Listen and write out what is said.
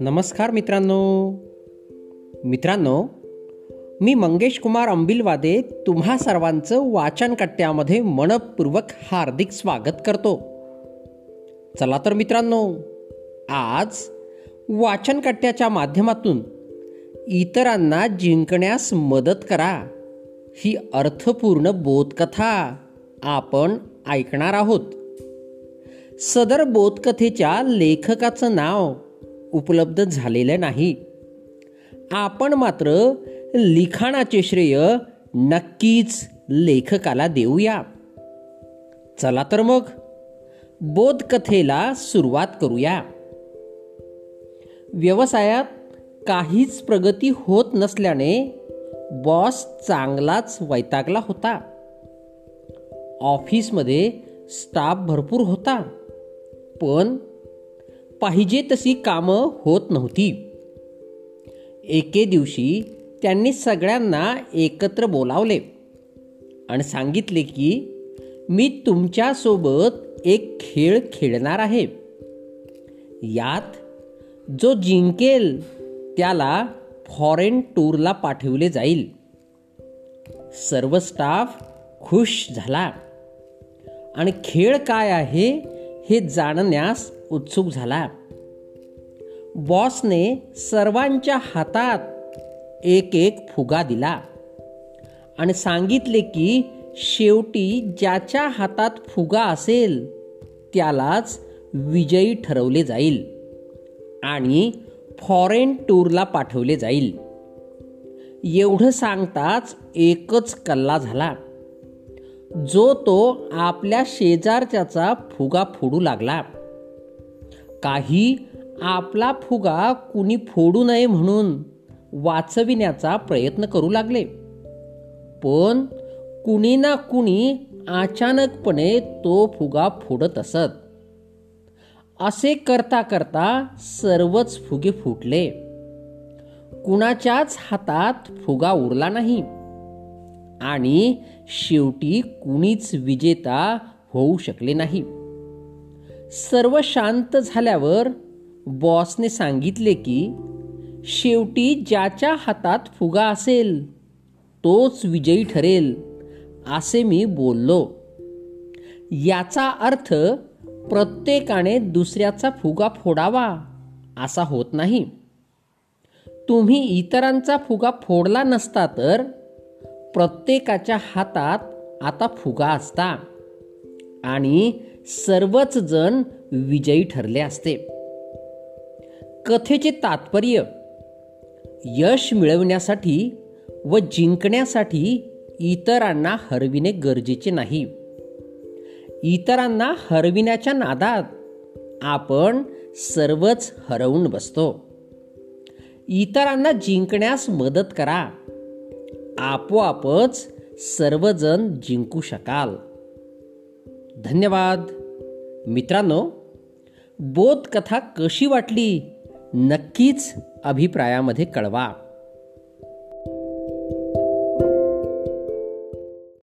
नमस्कार मित्रांनो. मित्रांनो मी मंगेश कुमार अंबिलवादे तुम्हा सर्वांचं वाचन कट्ट्यामध्ये मनपूर्वक हार्दिक स्वागत करतो. चला तर मित्रांनो आज वाचन कट्ट्याच्या माध्यमातून इतरांना जिंकण्यास मदत करा ही अर्थपूर्ण बोधकथा. आपण ऐकणार आहोत. सदर बोधकथेच्या लेखकाचं नाव उपलब्ध झालेलं नाही. आपण मात्र लिखाणाचे श्रेय नक्कीच लेखकाला देऊया. चला तर मग बोधकथेला सुरुवात करूया. व्यवसायात काहीच प्रगती होत नसल्याने बॉस चांगलाच वैतागला होता. ऑफिसमध्ये स्टाफ भरपूर होता. पण पाहिजे तशी कामं होत नव्हती. एके दिवशी त्यांनी सगळ्यांना एकत्र बोलावले आणि सांगितले की मी तुमच्यासोबत एक खेळ खेळणार आहे. यात जो जिंकेल त्याला फॉरेन टूरला पाठवले जाईल. सर्व स्टाफ खुश झाला. आणि खेळ काय आहे हे जाणण्यास उत्सुक झाला. बॉसने सर्वांच्या हातात एक एक फुगा दिला आणि सांगितले की शेवटी ज्याच्या हातात फुगा असेल त्यालाच विजयी ठरवले जाईल आणि फॉरेन टूरला पाठवले जाईल. एवढं सांगताच एकच कल्ला झाला. जो तो आपल्या शेजारच्याचा फुगा फोडू लागला. काही आपला फुगा कुणी फोडू नये म्हणून वाचविण्याचा प्रयत्न करू लागले. पण कुणी ना कुणी अचानकपणे तो फुगा फोडत असत. असे करता करता सर्वच फुगे फुटले. कुणाच्याच हातात फुगा उरला नाही. आणि शेवटी कुणीच विजेता होऊ शकले नाही. सर्व शांत झाल्यावर बॉसने सांगितले की शेवटी ज्याच्या हातात फुगा असेल तोच विजयी ठरेल असे मी बोललो. याचा अर्थ प्रत्येकाने दुसऱ्याचा फुगा फोडावा असा होत नाही. तुम्ही इतरांचा फुगा फोडला नसता तर प्रत्येकाच्या हातात आता फुगा असता. आणि सर्वच जण विजयी ठरले असते. कथेचे तात्पर्य यश मिळवण्यासाठी व जिंकण्यासाठी इतरांना हरविणे गरजेचे नाही. इतरांना हरविण्याच्या नादात आपण सर्वच हरवून बसतो. इतरांना जिंकण्यास मदत करा. आपोआपच सर्वजण जिंकू शकाल. धन्यवाद. मित्रांनो बोध कथा कशी वाटली? नक्कीच अभिप्रायामध्ये कळवा.